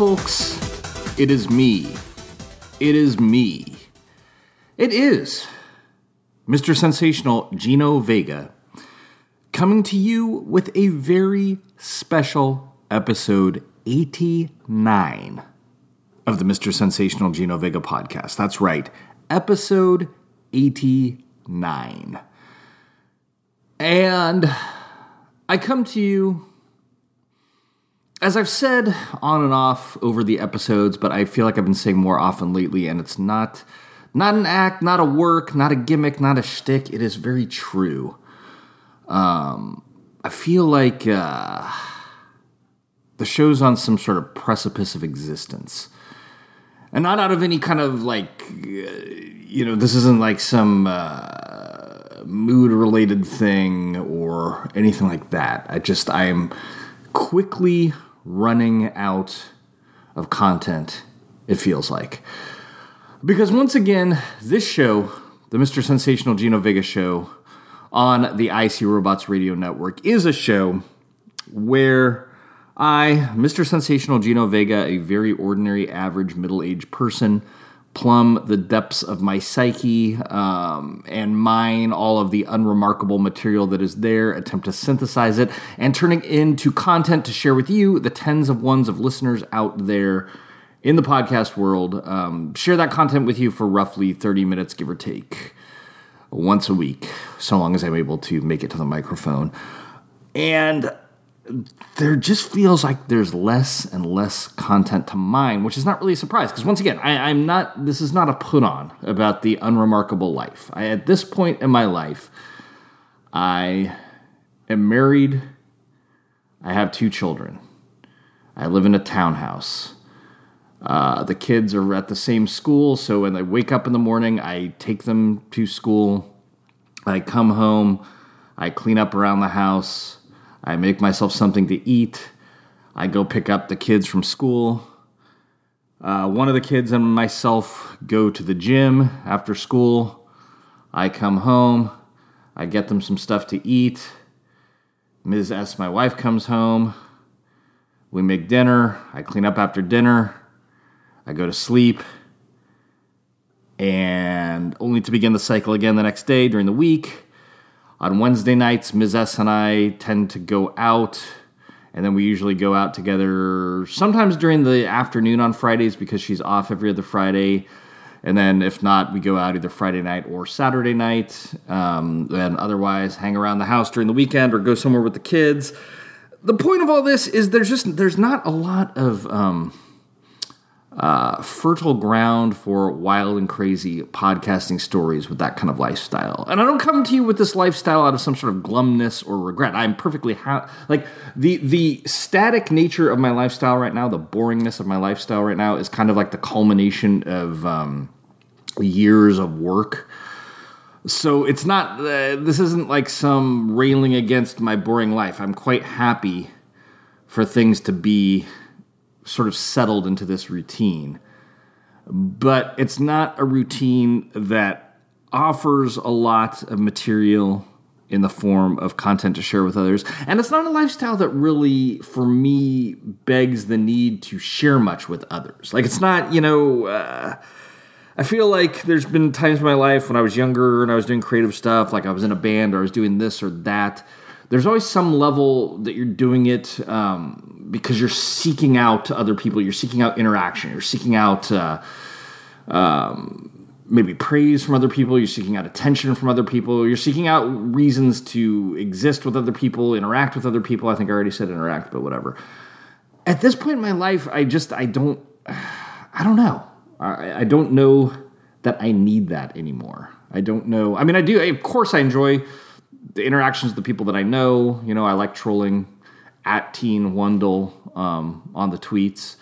Folks? It is me. It is me. It is Mr. Sensational Gino Vega coming to you with a very special episode 89 of the Mr. Sensational Gino Vega podcast. That's right, episode 89. And I come to you as I've said on and off over the episodes, but I feel like I've been saying more often lately, and it's not not an act, not a work, not a gimmick, not a shtick. It is very true. Um, I feel like uh, the show's on some sort of precipice of existence, and not out of any kind of like, uh, you know, this isn't like some uh, mood related thing or anything like that. I just I am quickly running out of content, it feels like. Because once again, this show, the Mr. Sensational Gino Vega show on the IC Robots Radio Network, is a show where I, Mr. Sensational Gino Vega, a very ordinary, average, middle aged person, plumb the depths of my psyche um, and mine all of the unremarkable material that is there, attempt to synthesize it, and turn it into content to share with you, the tens of ones of listeners out there in the podcast world. Um, share that content with you for roughly 30 minutes, give or take, once a week, so long as I'm able to make it to the microphone. And there just feels like there's less and less content to mine, which is not really a surprise. Because once again, I, am not. This is not a put on about the unremarkable life. I, at this point in my life, I am married. I have two children. I live in a townhouse. Uh, the kids are at the same school, so when they wake up in the morning, I take them to school. I come home. I clean up around the house. I make myself something to eat. I go pick up the kids from school. Uh, one of the kids and myself go to the gym after school. I come home. I get them some stuff to eat. Ms. S, my wife, comes home. We make dinner. I clean up after dinner. I go to sleep. And only to begin the cycle again the next day during the week. On Wednesday nights, Ms. S and I tend to go out, and then we usually go out together sometimes during the afternoon on Fridays because she's off every other Friday. And then if not, we go out either Friday night or Saturday night. Um, and otherwise, hang around the house during the weekend or go somewhere with the kids. The point of all this is there's just there's not a lot of um, uh, fertile ground for wild and crazy podcasting stories with that kind of lifestyle. And I don't come to you with this lifestyle out of some sort of glumness or regret. I'm perfectly ha- like the the static nature of my lifestyle right now, the boringness of my lifestyle right now is kind of like the culmination of um, years of work. So it's not uh, this isn't like some railing against my boring life. I'm quite happy for things to be sort of settled into this routine. But it's not a routine that offers a lot of material in the form of content to share with others. And it's not a lifestyle that really, for me, begs the need to share much with others. Like, it's not, you know, uh, I feel like there's been times in my life when I was younger and I was doing creative stuff, like I was in a band or I was doing this or that. There's always some level that you're doing it um, because you're seeking out other people, you're seeking out interaction, you're seeking out uh, um, maybe praise from other people, you're seeking out attention from other people, you're seeking out reasons to exist with other people, interact with other people. I think I already said interact, but whatever. At this point in my life, I just I don't I don't know. I, I don't know that I need that anymore. I don't know. I mean, I do. Of course, I enjoy the interactions with the people that I know. You know, I like trolling at Teen Wendell um, on the tweets.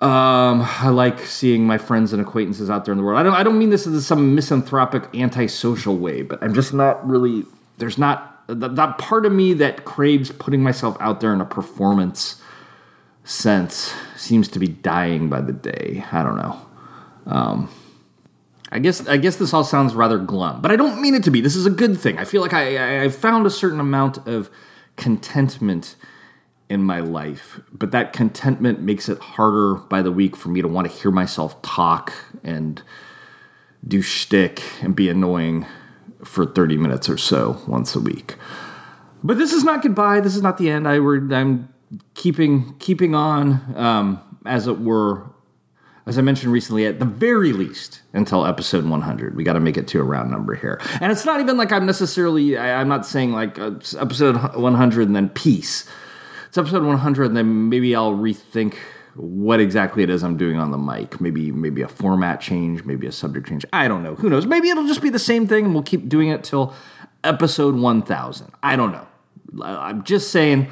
Um, I like seeing my friends and acquaintances out there in the world. I don't. I don't mean this in some misanthropic, antisocial way, but I'm just not really. There's not that, that part of me that craves putting myself out there in a performance sense seems to be dying by the day. I don't know. Um, I guess I guess this all sounds rather glum, but I don't mean it to be. This is a good thing. I feel like I I found a certain amount of contentment in my life, but that contentment makes it harder by the week for me to want to hear myself talk and do shtick and be annoying for 30 minutes or so once a week. But this is not goodbye. This is not the end. I I'm keeping keeping on, um, as it were, as I mentioned recently, at the very least until episode 100. We got to make it to a round number here. And it's not even like I'm necessarily, I, am not saying like uh, episode 100 and then peace. It's episode 100 and then maybe I'll rethink what exactly it is I'm doing on the mic. Maybe maybe a format change, maybe a subject change. I don't know. Who knows? Maybe it'll just be the same thing and we'll keep doing it till episode 1000. I don't know. I'm just saying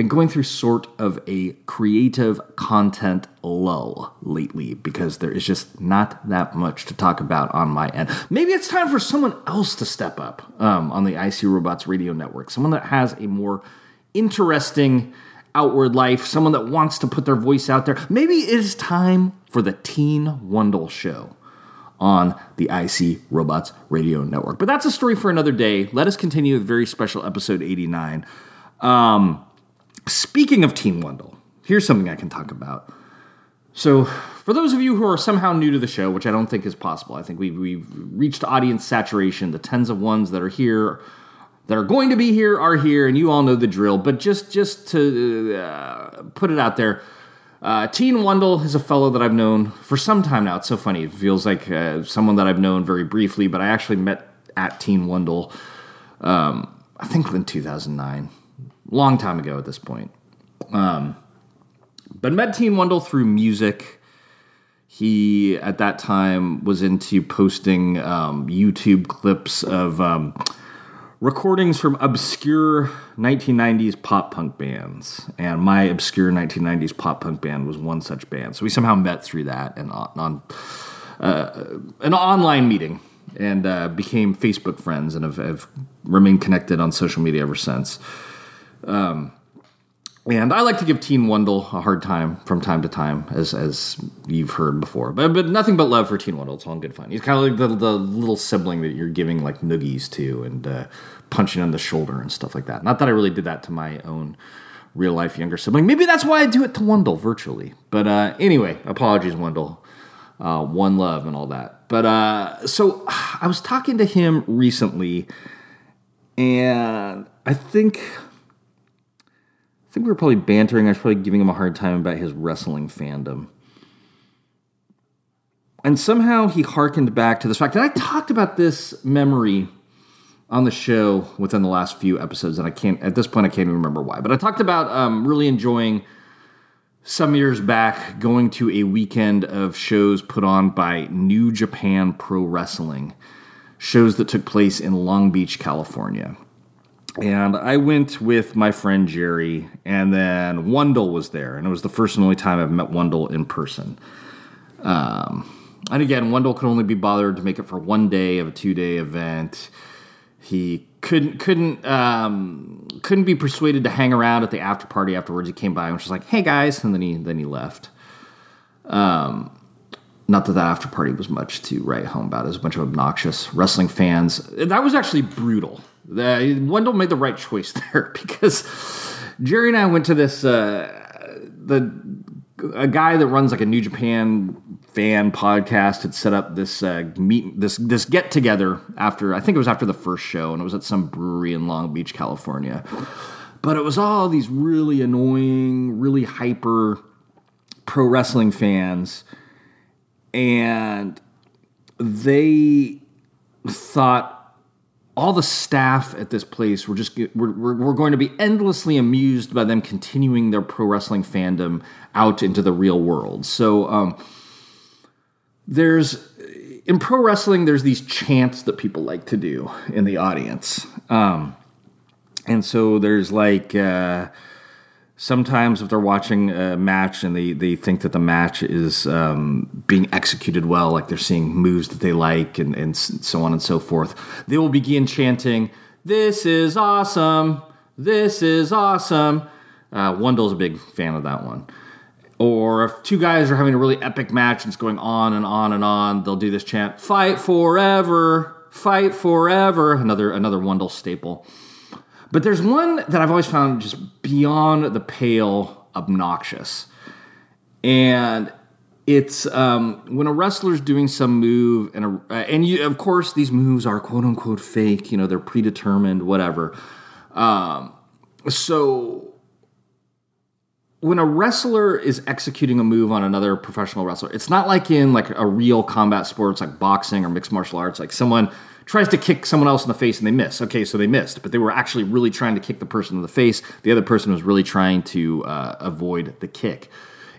been going through sort of a creative content lull lately because there is just not that much to talk about on my end. Maybe it's time for someone else to step up um, on the IC Robots Radio Network, someone that has a more interesting outward life, someone that wants to put their voice out there. Maybe it is time for the Teen Wendell Show on the IC Robots Radio Network. But that's a story for another day. Let us continue with very special episode 89. Um, Speaking of Teen Wendell, here's something I can talk about. So, for those of you who are somehow new to the show, which I don't think is possible, I think we've, we've reached audience saturation. The tens of ones that are here, that are going to be here, are here, and you all know the drill. But just just to uh, put it out there, uh, Teen Wendell is a fellow that I've known for some time now. It's so funny. It feels like uh, someone that I've known very briefly, but I actually met at Teen Wendell, um, I think in 2009 long time ago at this point. Um, but met Teen Wendell through music. He at that time was into posting um, YouTube clips of um, recordings from obscure 1990s pop punk bands, and my obscure 1990s pop punk band was one such band. So we somehow met through that and on, on uh, an online meeting, and uh, became Facebook friends, and have, have remained connected on social media ever since. Um, and I like to give Teen Wendell a hard time from time to time, as as you've heard before. But but nothing but love for Teen Wendell. It's all good fun. He's kind of like the, the little sibling that you're giving like noogies to and uh, punching on the shoulder and stuff like that. Not that I really did that to my own real life younger sibling. Maybe that's why I do it to Wendell virtually. But uh, anyway, apologies, Wendell. Uh, one love and all that. But uh, so I was talking to him recently, and I think I think we were probably bantering. I was probably giving him a hard time about his wrestling fandom. And somehow he harkened back to this fact. And I talked about this memory on the show within the last few episodes, and I can't, at this point, I can't even remember why. But I talked about um, really enjoying some years back going to a weekend of shows put on by New Japan Pro Wrestling, shows that took place in Long Beach, California. And I went with my friend Jerry, and then Wendell was there, and it was the first and only time I've met Wendell in person. Um, and again, Wendell could only be bothered to make it for one day of a two day event. He couldn't couldn't um, couldn't be persuaded to hang around at the after party afterwards. He came by and was just like, "Hey guys," and then he then he left. Um, not that that after party was much to write home about. It was a bunch of obnoxious wrestling fans. That was actually brutal. The, Wendell made the right choice there because Jerry and I went to this uh, the a guy that runs like a New Japan fan podcast had set up this uh, meet this this get together after I think it was after the first show and it was at some brewery in Long Beach, California. But it was all these really annoying, really hyper pro wrestling fans and they thought all the staff at this place were just we're, we're, going to be endlessly amused by them continuing their pro wrestling fandom out into the real world. So um, there's in pro wrestling there's these chants that people like to do in the audience, um, and so there's like. Uh, sometimes if they're watching a match and they, they think that the match is um, being executed well, like they're seeing moves that they like and, and so on and so forth, they will begin chanting, This is awesome! This is awesome! Uh, Wendell's a big fan of that one. Or if two guys are having a really epic match and it's going on and on and on, they'll do this chant, Fight forever! Fight forever! Another, another Wendell staple. But there's one that I've always found just beyond the pale obnoxious. And it's um, when a wrestler's doing some move, and a, uh, and you, of course these moves are quote unquote fake. You know, they're predetermined, whatever. Um, so when a wrestler is executing a move on another professional wrestler, it's not like in like a real combat sports like boxing or mixed martial arts. Like someone tries to kick someone else in the face and they miss. Okay, so they missed, but they were actually really trying to kick the person in the face. The other person was really trying to uh, avoid the kick.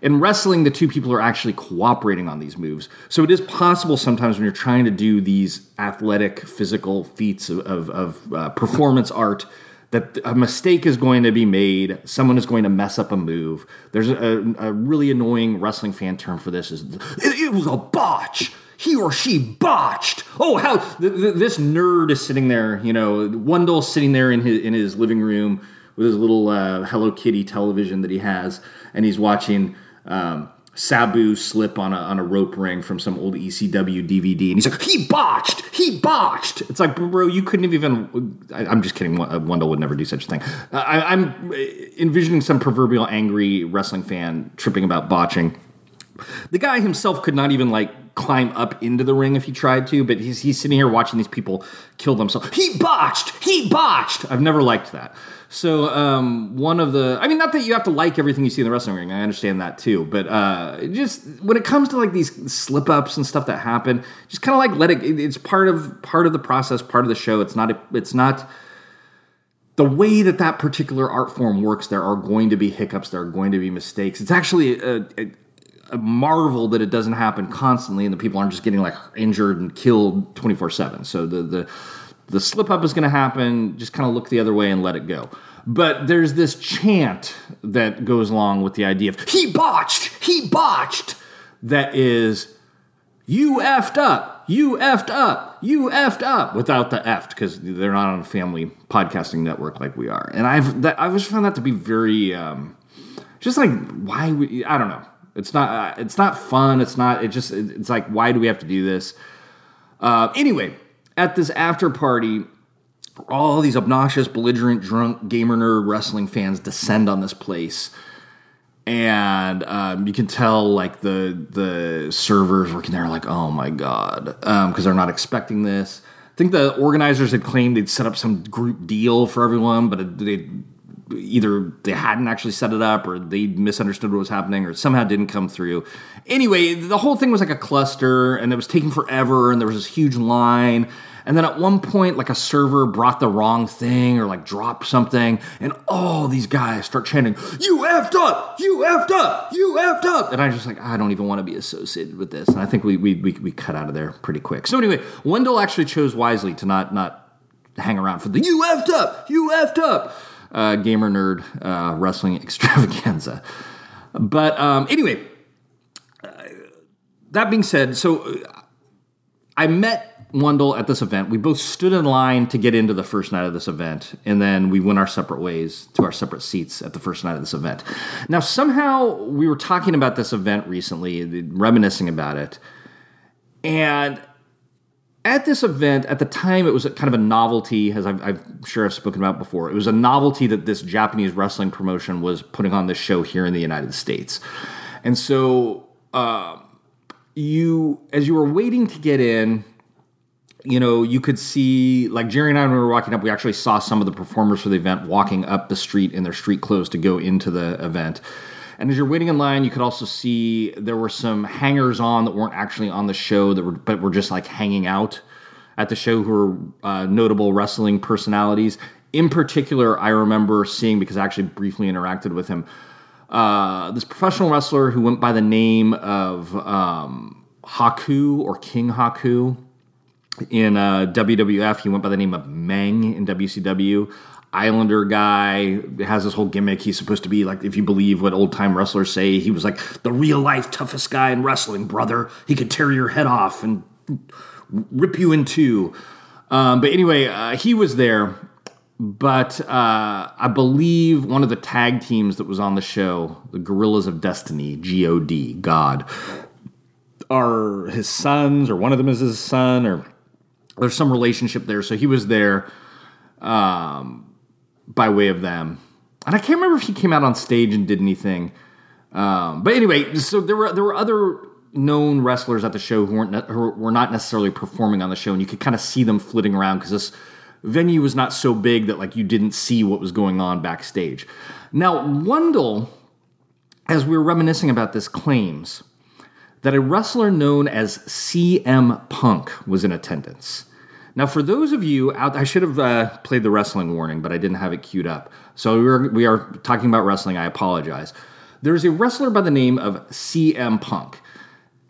In wrestling, the two people are actually cooperating on these moves. So it is possible sometimes when you're trying to do these athletic, physical feats of, of, of uh, performance art that a mistake is going to be made. Someone is going to mess up a move. There's a, a really annoying wrestling fan term for this: is it, it was a botch. He or she botched. Oh, how th- th- this nerd is sitting there. You know, Wendell sitting there in his in his living room with his little uh, Hello Kitty television that he has, and he's watching. Um, Sabu slip on a on a rope ring from some old ECW DVD, and he's like, "He botched! He botched!" It's like, bro, you couldn't have even. I, am just kidding. Wendell would never do such a thing. I, I'm envisioning some proverbial angry wrestling fan tripping about botching. The guy himself could not even like climb up into the ring if he tried to, but he's he's sitting here watching these people kill themselves. He botched! He botched! I've never liked that. So um, one of the, I mean, not that you have to like everything you see in the wrestling ring. I understand that too, but uh, just when it comes to like these slip ups and stuff that happen, just kind of like let it. It's part of part of the process, part of the show. It's not. It's not the way that that particular art form works. There are going to be hiccups. There are going to be mistakes. It's actually a, a, marvel that it doesn't happen constantly, and the people aren't just getting like injured and killed twenty four seven. So the the the slip up is going to happen. Just kind of look the other way and let it go. But there's this chant that goes along with the idea of he botched, he botched. That is, you effed up, you effed up, you effed up without the effed because they're not on a family podcasting network like we are. And I've that, I've just found that to be very um, just like why we I don't know. It's not uh, it's not fun. It's not. It just it's like why do we have to do this? Uh, anyway, at this after party, all these obnoxious, belligerent, drunk, gamer nerd wrestling fans descend on this place. And um, you can tell, like the the servers working there, are like, "Oh my god," because um, they're not expecting this. I think the organizers had claimed they'd set up some group deal for everyone, but they either they hadn't actually set it up, or they misunderstood what was happening, or somehow didn't come through. Anyway, the whole thing was like a cluster, and it was taking forever, and there was this huge line and then at one point, like a server brought the wrong thing or like dropped something, and all these guys start chanting, You effed up! You effed up! You effed up! And I just like, I don't even want to be associated with this. And I think we, we, we, we cut out of there pretty quick. So anyway, Wendell actually chose wisely to not, not hang around for the You effed up! You effed up! Uh, gamer nerd uh, wrestling extravaganza. But um, anyway, uh, that being said, so uh, I met Wendell at this event. We both stood in line to get into the first night of this event, and then we went our separate ways to our separate seats at the first night of this event. Now, somehow we were talking about this event recently, reminiscing about it, and at this event, at the time, it was kind of a novelty, as i am sure I've spoken about before. It was a novelty that this Japanese wrestling promotion was putting on this show here in the United States, and so. Uh, you, as you were waiting to get in, you know, you could see like Jerry and I when we were walking up, we actually saw some of the performers for the event walking up the street in their street clothes to go into the event. And as you're waiting in line, you could also see there were some hangers on that weren't actually on the show that were but were just like hanging out at the show who were uh, notable wrestling personalities. In particular, I remember seeing because I actually briefly interacted with him. Uh, this professional wrestler who went by the name of um, Haku or King Haku in uh, WWF, he went by the name of Meng in WCW. Islander guy has this whole gimmick. He's supposed to be like, if you believe what old time wrestlers say, he was like the real life toughest guy in wrestling, brother. He could tear your head off and rip you in two. Um, but anyway, uh, he was there. But uh, I believe one of the tag teams that was on the show, the Guerrillas of Destiny, G O D, God, are his sons, or one of them is his son, or there's some relationship there. So he was there. Um, by way of them. And I can't remember if he came out on stage and did anything. Um, but anyway, so there were there were other known wrestlers at the show who weren't who were not necessarily performing on the show, and you could kind of see them flitting around because this venue was not so big that like you didn't see what was going on backstage. Now Wendell, as we were reminiscing about this, claims that a wrestler known as CM Punk was in attendance. Now, for those of you out, I should have uh, played the wrestling warning, but I didn't have it queued up. So we are, we are talking about wrestling. I apologize. There's a wrestler by the name of CM Punk,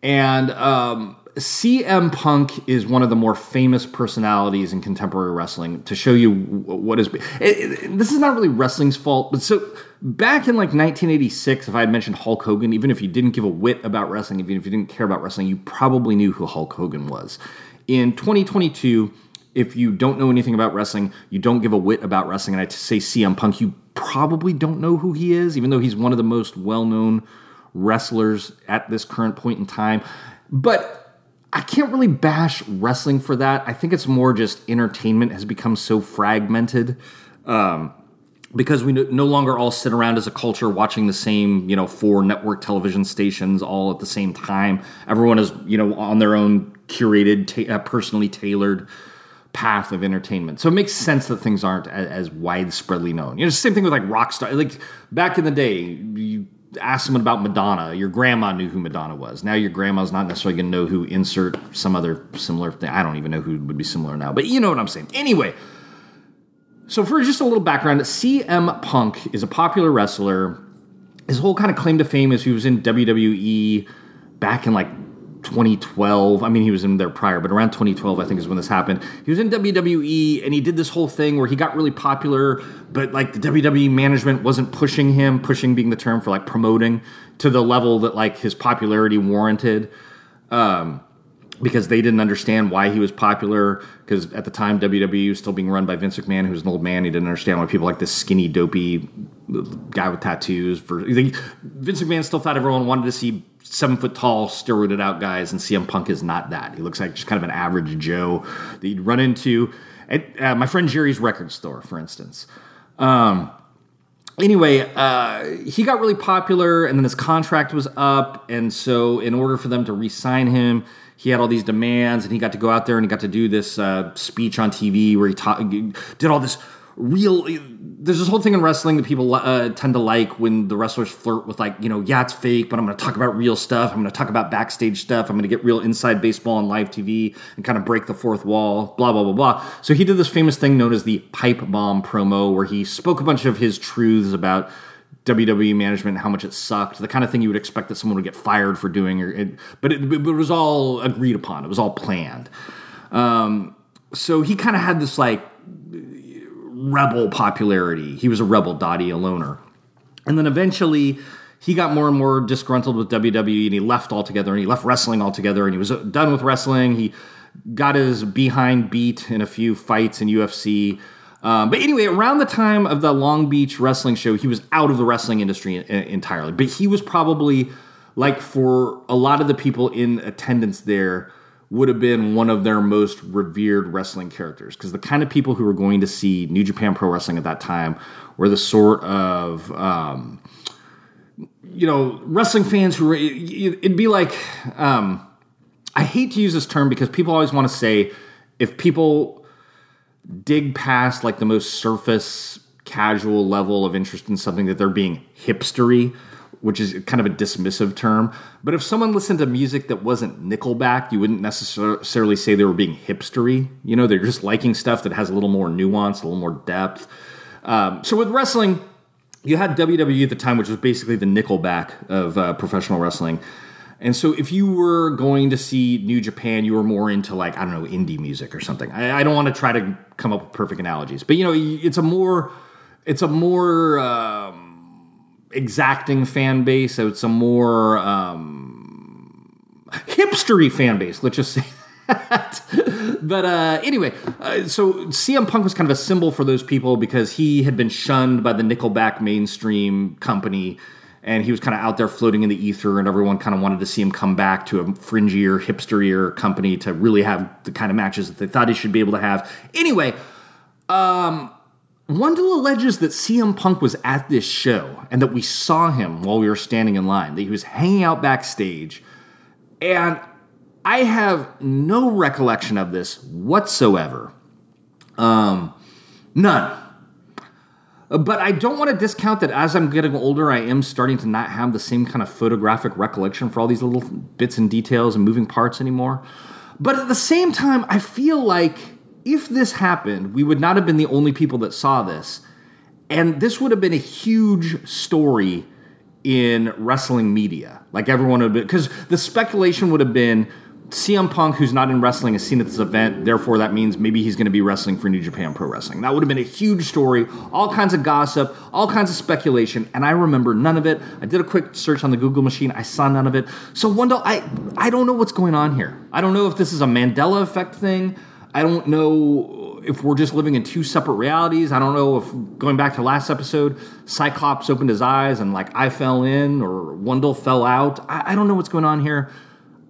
and um, CM Punk is one of the more famous personalities in contemporary wrestling. To show you what is it, it, this is not really wrestling's fault, but so back in like 1986, if I had mentioned Hulk Hogan, even if you didn't give a whit about wrestling, even if you didn't care about wrestling, you probably knew who Hulk Hogan was. In 2022, if you don't know anything about wrestling, you don't give a whit about wrestling, and I say CM Punk, you probably don't know who he is, even though he's one of the most well known wrestlers at this current point in time. But I can't really bash wrestling for that. I think it's more just entertainment has become so fragmented. Um, because we no longer all sit around as a culture watching the same, you know, four network television stations all at the same time. Everyone is, you know, on their own curated, ta- uh, personally tailored path of entertainment. So it makes sense that things aren't as, as widespreadly known. You know, same thing with like rock star. Like back in the day, you ask someone about Madonna, your grandma knew who Madonna was. Now your grandma's not necessarily going to know who insert some other similar thing. I don't even know who would be similar now, but you know what I'm saying. Anyway, so for just a little background, CM Punk is a popular wrestler. His whole kind of claim to fame is he was in WWE back in like 2012. I mean, he was in there prior, but around 2012, I think is when this happened. He was in WWE and he did this whole thing where he got really popular, but like the WWE management wasn't pushing him, pushing being the term for like promoting to the level that like his popularity warranted. Um, because they didn't understand why he was popular. Because at the time, WWE was still being run by Vince McMahon, who was an old man. He didn't understand why people like this skinny, dopey guy with tattoos. For Vince McMahon still thought everyone wanted to see seven foot tall, steroided out guys, and CM Punk is not that. He looks like just kind of an average Joe that you'd run into at uh, my friend Jerry's record store, for instance. Um, anyway, uh, he got really popular, and then his contract was up, and so in order for them to re-sign him, he had all these demands, and he got to go out there and he got to do this uh, speech on TV where he ta- did all this real there's this whole thing in wrestling that people uh, tend to like when the wrestlers flirt with like you know yeah it's fake but i'm going to talk about real stuff i'm going to talk about backstage stuff i'm going to get real inside baseball on live tv and kind of break the fourth wall blah blah blah blah so he did this famous thing known as the pipe bomb promo where he spoke a bunch of his truths about WWE management and how much it sucked, the kind of thing you would expect that someone would get fired for doing, or it, but it, it was all agreed upon. It was all planned. Um, so he kind of had this like rebel popularity. He was a rebel, Dottie, a loner. And then eventually he got more and more disgruntled with WWE and he left altogether and he left wrestling altogether and he was done with wrestling. He got his behind beat in a few fights in UFC. Um, but anyway, around the time of the Long Beach wrestling show, he was out of the wrestling industry entirely. But he was probably like for a lot of the people in attendance there, would have been one of their most revered wrestling characters. Because the kind of people who were going to see New Japan Pro Wrestling at that time were the sort of um, you know wrestling fans who were it'd be like um, I hate to use this term because people always want to say if people dig past like the most surface casual level of interest in something that they're being hipstery which is kind of a dismissive term. But if someone listened to music that wasn't Nickelback, you wouldn't necessarily say they were being hipstery. You know, they're just liking stuff that has a little more nuance, a little more depth. Um, so with wrestling, you had WWE at the time, which was basically the Nickelback of uh, professional wrestling. And so if you were going to see New Japan, you were more into like, I don't know, indie music or something. I, I don't want to try to come up with perfect analogies, but you know, it's a more, it's a more, um, exacting fan base. It's a more um, hipstery fan base. Let's just say but uh, anyway, uh, so CM Punk was kind of a symbol for those people because he had been shunned by the Nickelback mainstream company. And he was kind of out there floating in the ether, and everyone kind of wanted to see him come back to a fringier, hipsterier company to really have the kind of matches that they thought he should be able to have. Anyway, um, Wendell alleges that CM Punk was at this show and that we saw him while we were standing in line, that he was hanging out backstage. And I have no recollection of this whatsoever. Um, none. But I don't want to discount that as I'm getting older, I am starting to not have the same kind of photographic recollection for all these little bits and details and moving parts anymore. But at the same time, I feel like if this happened, we would not have been the only people that saw this. And this would have been a huge story in wrestling media. Like everyone would be, because the speculation would have been CM Punk, who's not in wrestling, is seen at this event. Therefore, that means maybe he's going to be wrestling for New Japan Pro Wrestling. That would have been a huge story, all kinds of gossip, all kinds of speculation, and I remember none of it. I did a quick search on the Google machine. I saw none of it. So, Wendell, I I don't know what's going on here. I don't know if this is a Mandela effect thing. I don't know if we're just living in two separate realities. I don't know if going back to last episode, Cyclops opened his eyes and like I fell in or Wendell fell out. I, I don't know what's going on here.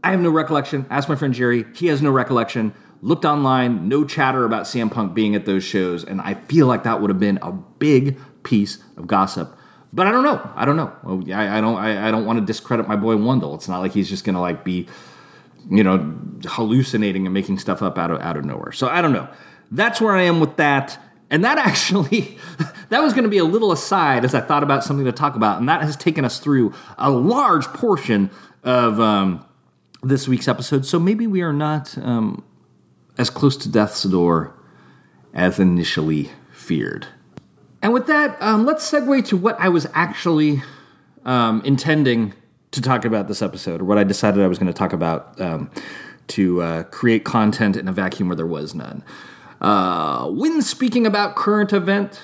I have no recollection. Ask my friend Jerry. He has no recollection. Looked online, no chatter about CM Punk being at those shows, and I feel like that would have been a big piece of gossip. But I don't know. I don't know. I, I don't. I, I, don't want to discredit my boy Wendell. It's not like he's just going to like be, you know, hallucinating and making stuff up out of out of nowhere. So I don't know. That's where I am with that. And that actually, that was going to be a little aside as I thought about something to talk about, and that has taken us through a large portion of. Um, this week's episode. So maybe we are not um, as close to death's door as initially feared. And with that, um, let's segue to what I was actually um, intending to talk about this episode, or what I decided I was going to talk about um, to uh, create content in a vacuum where there was none. Uh, when speaking about current event,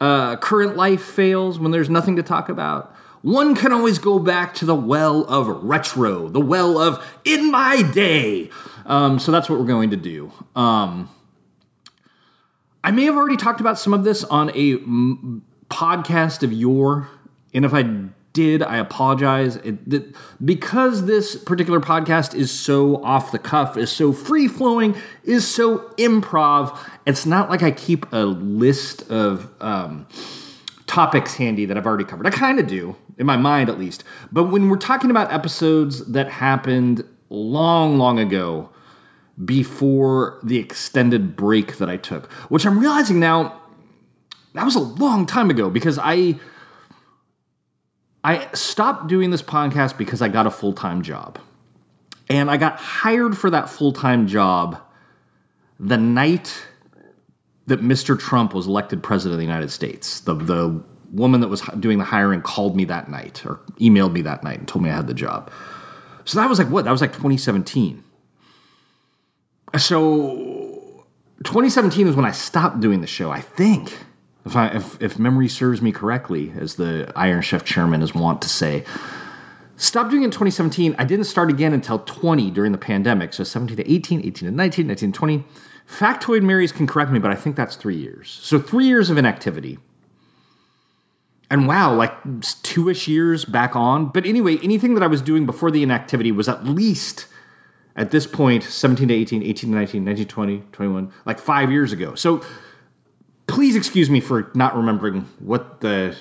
uh, current life fails, when there's nothing to talk about, one can always go back to the well of retro, the well of in my day. Um, so that's what we're going to do. Um, I may have already talked about some of this on a m- podcast of yore, and if I did, I apologize. It, it, because this particular podcast is so off the cuff, is so free flowing, is so improv. It's not like I keep a list of. Um, topics handy that I've already covered. I kind of do, in my mind at least. But when we're talking about episodes that happened long, long ago, before the extended break that I took, which I'm realizing now that was a long time ago because I I stopped doing this podcast because I got a full-time job. And I got hired for that full-time job the night that Mr. Trump was elected president of the United States. The the woman that was doing the hiring called me that night or emailed me that night and told me I had the job. So that was like what? That was like 2017. So 2017 is when I stopped doing the show, I think. If, I, if, if memory serves me correctly, as the Iron Chef chairman is wont to say, Stopped doing it in 2017. I didn't start again until 20 during the pandemic. So 17 to 18, 18 to 19, 19 to 20. Factoid Marys can correct me, but I think that's three years. So three years of inactivity. And wow, like two ish years back on. But anyway, anything that I was doing before the inactivity was at least at this point 17 to 18, 18 to 19, 19 to 20, 21, like five years ago. So please excuse me for not remembering what the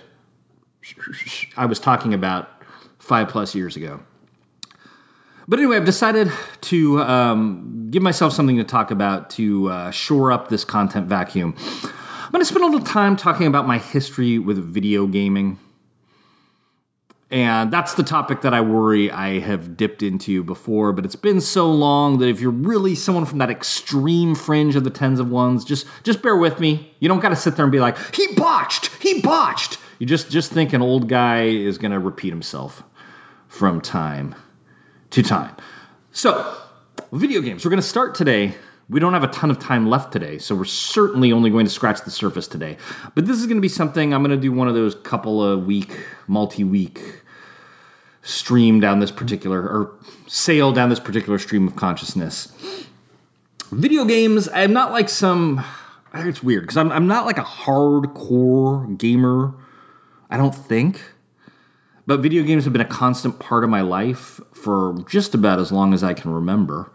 I was talking about five plus years ago. But anyway, I've decided to um, give myself something to talk about to uh, shore up this content vacuum. I'm going to spend a little time talking about my history with video gaming. And that's the topic that I worry I have dipped into before, but it's been so long that if you're really someone from that extreme fringe of the tens of ones, just just bear with me. You don't got to sit there and be like, "He botched, he botched." You just just think an old guy is going to repeat himself from time to time. So, video games. We're going to start today. We don't have a ton of time left today, so we're certainly only going to scratch the surface today. But this is going to be something I'm going to do one of those couple of week, multi week stream down this particular, or sail down this particular stream of consciousness. Video games, I'm not like some. It's weird because I'm, I'm not like a hardcore gamer, I don't think. But video games have been a constant part of my life for just about as long as I can remember.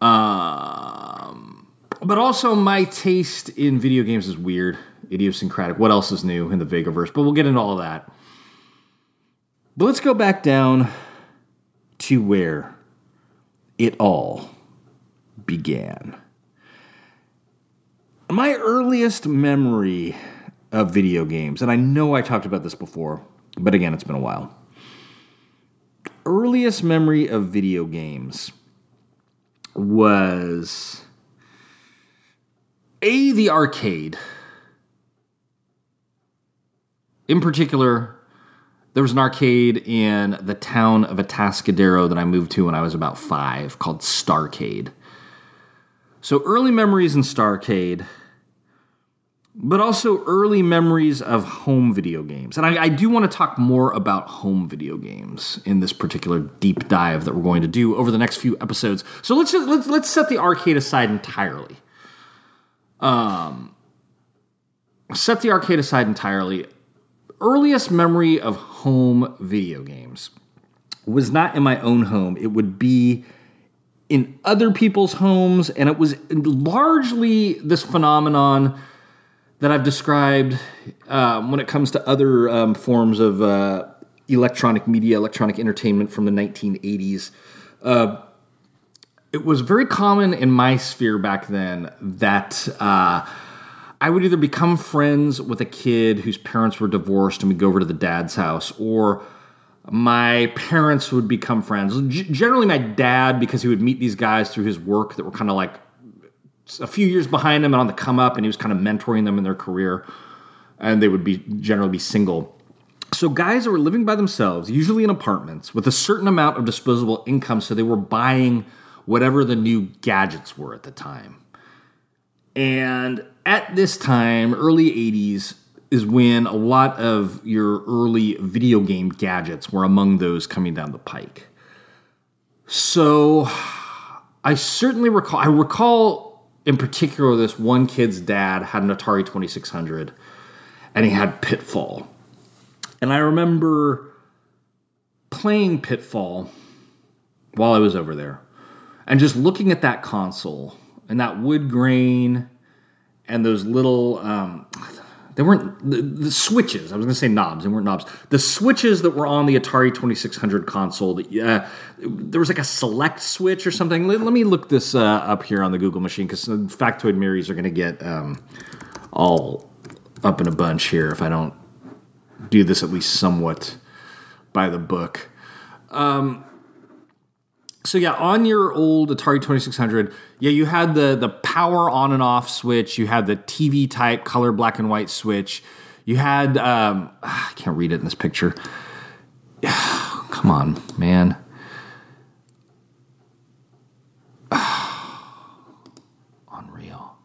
Um, but also, my taste in video games is weird. idiosyncratic. What else is new in the Vegaverse? But we'll get into all that. But let's go back down to where it all began. My earliest memory of video games, and I know I talked about this before, but again, it's been a while. Earliest memory of video games was A, the arcade. In particular, there was an arcade in the town of Atascadero that I moved to when I was about five called Starcade. So early memories in Starcade, but also early memories of home video games. And I, I, do want to talk more about home video games in this particular deep dive that we're going to do over the next few episodes. So let's just, let's let's set the arcade aside entirely. Um, set the arcade aside entirely. Earliest memory of home video games was not in my own home. It would be in other people's homes, and it was largely this phenomenon that I've described um, when it comes to other um, forms of uh, electronic media, electronic entertainment from the 1980s. Uh, it was very common in my sphere back then that uh, I would either become friends with a kid whose parents were divorced and we'd go over to the dad's house, or my parents would become friends. G- generally, my dad, because he would meet these guys through his work that were kind of like a few years behind him and on the come up, and he was kind of mentoring them in their career, and they would be generally be single. So, guys that were living by themselves, usually in apartments, with a certain amount of disposable income, so they were buying whatever the new gadgets were at the time. And at this time, early 80s, is when a lot of your early video game gadgets were among those coming down the pike. So I certainly recall, I recall in particular this one kid's dad had an Atari 2600 and he had Pitfall. And I remember playing Pitfall while I was over there and just looking at that console and that wood grain and those little um, they weren't the, the, switches. I was going to say knobs. They weren't knobs. The switches that were on the Atari 2600 console. That uh, there was like a select switch or something. Let, let me look this uh, up here on the Google machine because factoid Marys are going to get um, all up in a bunch here if I don't do this at least somewhat by the book. Um, so yeah, on your old Atari 2600, yeah, you had the the power on and off switch. You had the TV type color black and white switch. You had um, I can't read it in this picture. Come on, man. Unreal.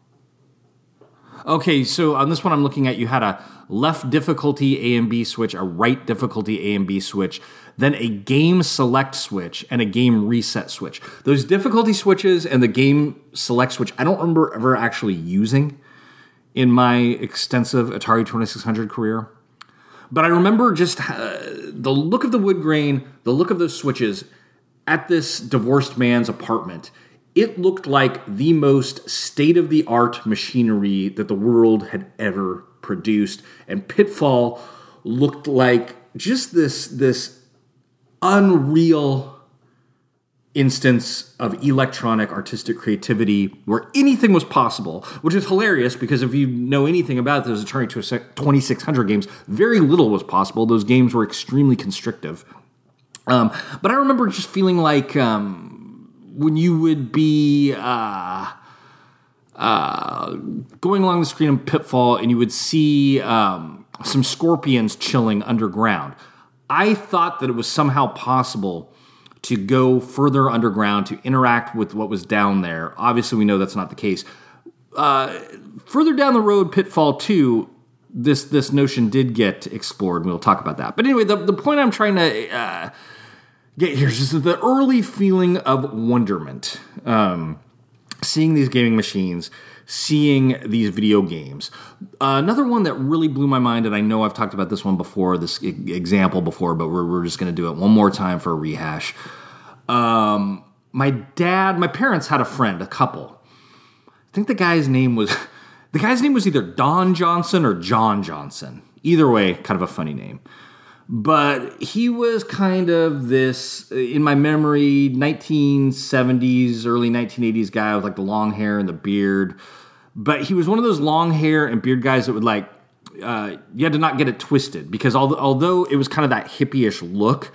Okay, so on this one I'm looking at, you had a left difficulty A and B switch, a right difficulty A and B switch then a game select switch and a game reset switch. Those difficulty switches and the game select switch, I don't remember ever actually using in my extensive Atari 2600 career. But I remember just uh, the look of the wood grain, the look of those switches at this divorced man's apartment. It looked like the most state of the art machinery that the world had ever produced. And Pitfall looked like just this, this unreal instance of electronic artistic creativity where anything was possible, which is hilarious because if you know anything about those Atari 2600 games, very little was possible. Those games were extremely constrictive. Um, but I remember just feeling like um, when you would be uh, uh, going along the screen in Pitfall and you would see um, some scorpions chilling underground I thought that it was somehow possible to go further underground to interact with what was down there. Obviously, we know that's not the case. Uh, further down the road, Pitfall 2, this this notion did get explored, and we'll talk about that. But anyway, the, the point I'm trying to uh, get here is just the early feeling of wonderment. Um, seeing these gaming machines, seeing these video games. Uh, another one that really blew my mind, and I know I've talked about this one before, this example before, but we're, we're just going to do it one more time for a rehash. Um, my dad, my parents had a friend, a couple. I think the guy's name was The guy's name was either Don Johnson or John Johnson. Either way, kind of a funny name. But he was kind of this, in my memory, 1970s, early 1980s guy with like the long hair and the beard. But he was one of those long hair and beard guys that would like, uh, you had to not get it twisted because although, although it was kind of that hippie-ish look,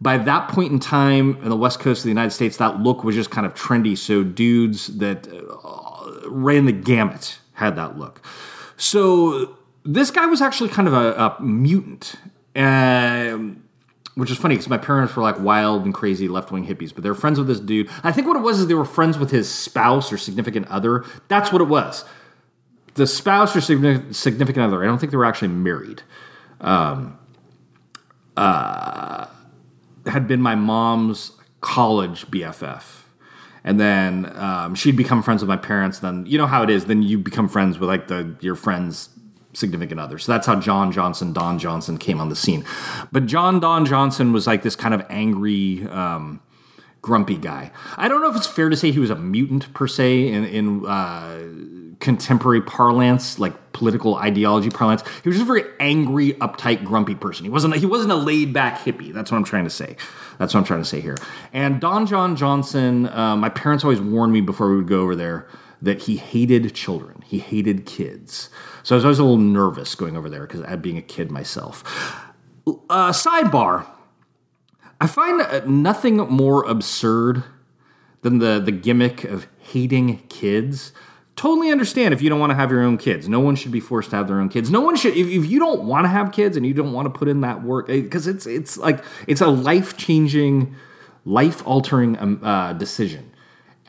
by that point in time in the west coast of the United States, that look was just kind of trendy. So dudes that uh, ran the gamut had that look. So this guy was actually kind of a, a mutant. Um, which is funny because my parents were like wild and crazy left wing hippies, but they were friends with this dude. I think what it was is they were friends with his spouse or significant other. That's what it was. The spouse or significant other. I don't think they were actually married. Um, uh, had been my mom's college BFF. And then um, she'd become friends with my parents. Then you know how it is. Then you become friends with like the your friends' significant other. So that's how John Johnson, Don Johnson came on the scene. But John Don Johnson was like this kind of angry, um, grumpy guy. I don't know if it's fair to say he was a mutant per se in, in uh, contemporary parlance, like political ideology parlance. He was just a very angry, uptight, grumpy person. He wasn't. He wasn't a laid back hippie. That's what I'm trying to say. That's what I'm trying to say here. And Don John Johnson, uh, my parents always warned me before we would go over there that he hated children. He hated kids. So I was always a little nervous going over there because being a kid myself. Uh, sidebar. I find uh, nothing more absurd than the the gimmick of hating kids totally understand if you don't want to have your own kids. No one should be forced to have their own kids. No one should if, if you don't want to have kids and you don't want to put in that work because eh, it's it's like it's a life changing, life altering um, uh, decision.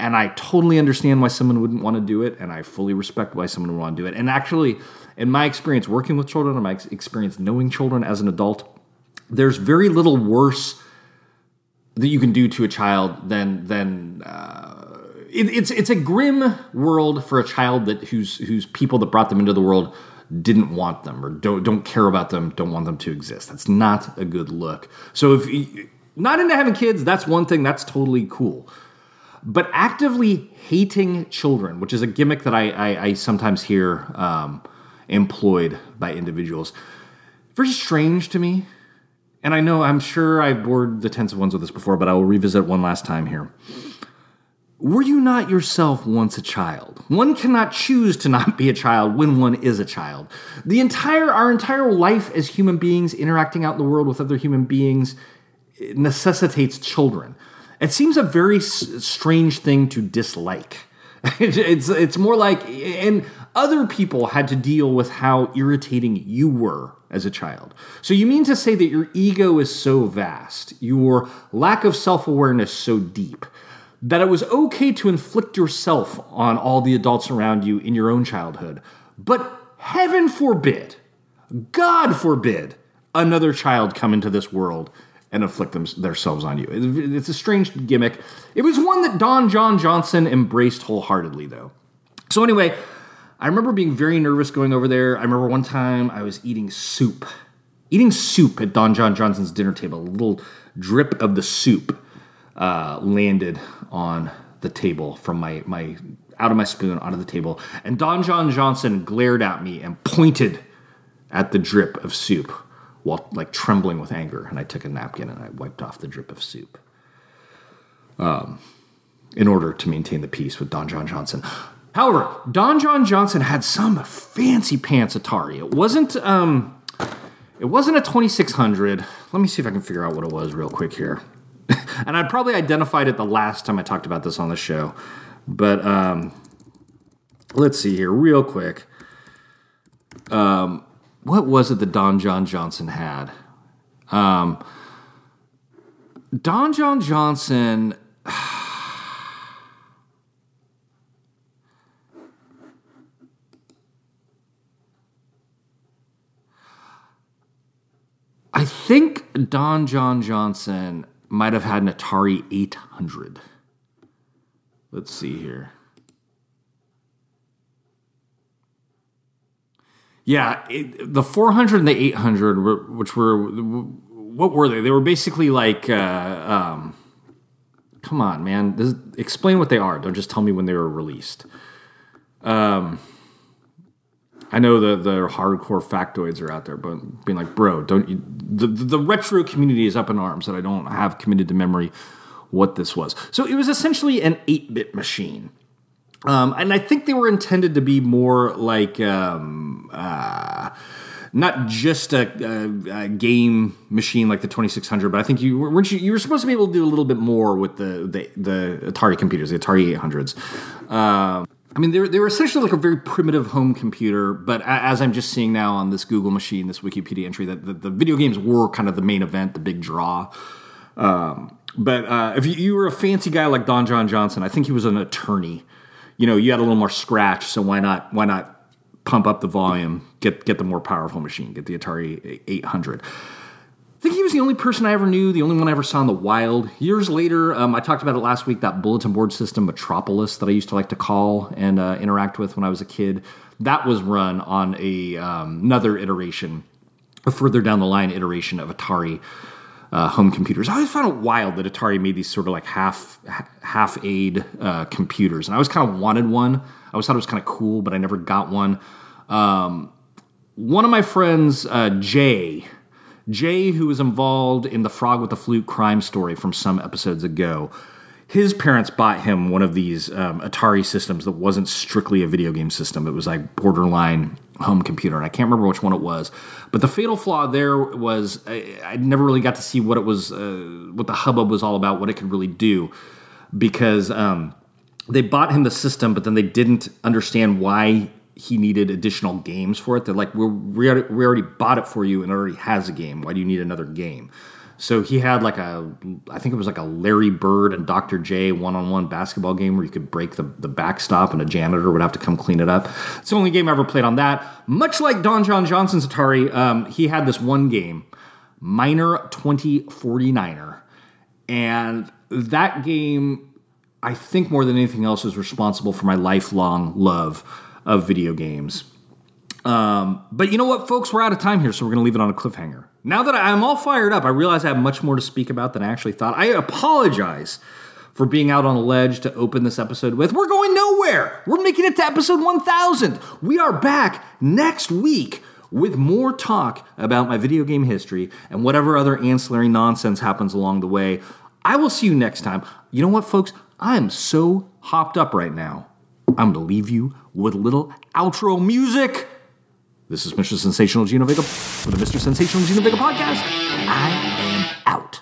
And I totally understand why someone wouldn't want to do it, and I fully respect why someone would want to do it. And actually, in my experience working with children, and my experience knowing children as an adult, there's very little worse that you can do to a child than than uh, it, it's it's a grim world for a child that whose whose people that brought them into the world didn't want them or don't don't care about them, don't want them to exist. That's not a good look. So if not into having kids, that's one thing. That's totally cool. But actively hating children, which is a gimmick that I, I, I sometimes hear um, employed by individuals, very strange to me. And I know I'm sure I've bored the tens of ones with this before, but I will revisit one last time here. Were you not yourself once a child? One cannot choose to not be a child when one is a child. The entire our entire life as human beings interacting out in the world with other human beings necessitates children. It seems a very s- strange thing to dislike. it's it's more like and other people had to deal with how irritating you were as a child. So you mean to say that your ego is so vast, your lack of self-awareness so deep that it was okay to inflict yourself on all the adults around you in your own childhood. But heaven forbid, God forbid, another child come into this world and inflict them, themselves on you. It's a strange gimmick. It was one that Don John Johnson embraced wholeheartedly, though. So, anyway, I remember being very nervous going over there. I remember one time I was eating soup, eating soup at Don John Johnson's dinner table, a little drip of the soup uh, landed on the table from my my out of my spoon onto the table, and Don John Johnson glared at me and pointed at the drip of soup while like trembling with anger. And I took a napkin and I wiped off the drip of soup. Um, in order to maintain the peace with Don John Johnson. However, Don John Johnson had some fancy pants Atari. It wasn't um, it wasn't a 2600. Let me see if I can figure out what it was real quick here. and I probably identified it the last time I talked about this on the show. But um, let's see here, real quick. Um, what was it that Don John Johnson had? Um, Don John Johnson. I think Don John Johnson might have had an Atari 800. Let's see here. Yeah, it, the 400 and the 800, were, which were what were they? They were basically like, uh, um, come on, man, this, explain what they are. Don't just tell me when they were released. Um, I know the the hardcore factoids are out there, but being like, bro, don't you, the the retro community is up in arms that I don't have committed to memory what this was. So it was essentially an eight bit machine. Um, and I think they were intended to be more like um, uh, not just a, a, a, game machine like the 2600, but I think you weren't you, you were supposed to be able to do a little bit more with the the, the Atari computers, the Atari 800s. Uh, I mean, they were, they were essentially like a very primitive home computer, but as I'm just seeing now on this Google machine, this Wikipedia entry, that the, the video games were kind of the main event, the big draw. Um, but uh, if you, you, were a fancy guy like Don John Johnson, I think he was an attorney. You know, you had a little more scratch, so why not? Why not pump up the volume, get get the more powerful machine, get the Atari 800. I think he was the only person I ever knew, the only one I ever saw in the wild. Years later, um, I talked about it last week. That bulletin board system, Metropolis, that I used to like to call and uh, interact with when I was a kid, that was run on a um, another iteration, a further down the line iteration of Atari uh, home computers. I always found it wild that Atari made these sort of like half half aid uh, computers, and I always kind of wanted one. I always thought it was kind of cool, but I never got one. Um, one of my friends, uh, Jay, Jay, who was involved in the Frog with the Flute crime story from some episodes ago, his parents bought him one of these um, Atari systems that wasn't strictly a video game system. It was like borderline home computer, and I can't remember which one it was. But the fatal flaw there was I, I never really got to see what it was, uh, what the hubbub was all about, what it could really do, because um, they bought him the system, but then they didn't understand why he needed additional games for it. They're like, we we already bought it for you, and it already has a game. Why do you need another game? So he had like a, I think it was like a Larry Bird and Dr. J one on one basketball game where you could break the, the backstop and a janitor would have to come clean it up. It's the only game I ever played on that. Much like Don John Johnson's Atari, um, he had this one game, Miner 2049er. And that game, I think more than anything else, is responsible for my lifelong love of video games. Um, but you know what, folks? We're out of time here, so we're going to leave it on a cliffhanger. Now that I'm all fired up, I realize I have much more to speak about than I actually thought. I apologize for being out on a ledge to open this episode with. We're going nowhere. We're making it to episode 1000. We are back next week with more talk about my video game history and whatever other ancillary nonsense happens along the way. I will see you next time. You know what, folks? I am so hopped up right now. I'm going to leave you with a little outro music. This is Mr. Sensational Gino Vega for the Mr. Sensational Gino Vega podcast. I am out.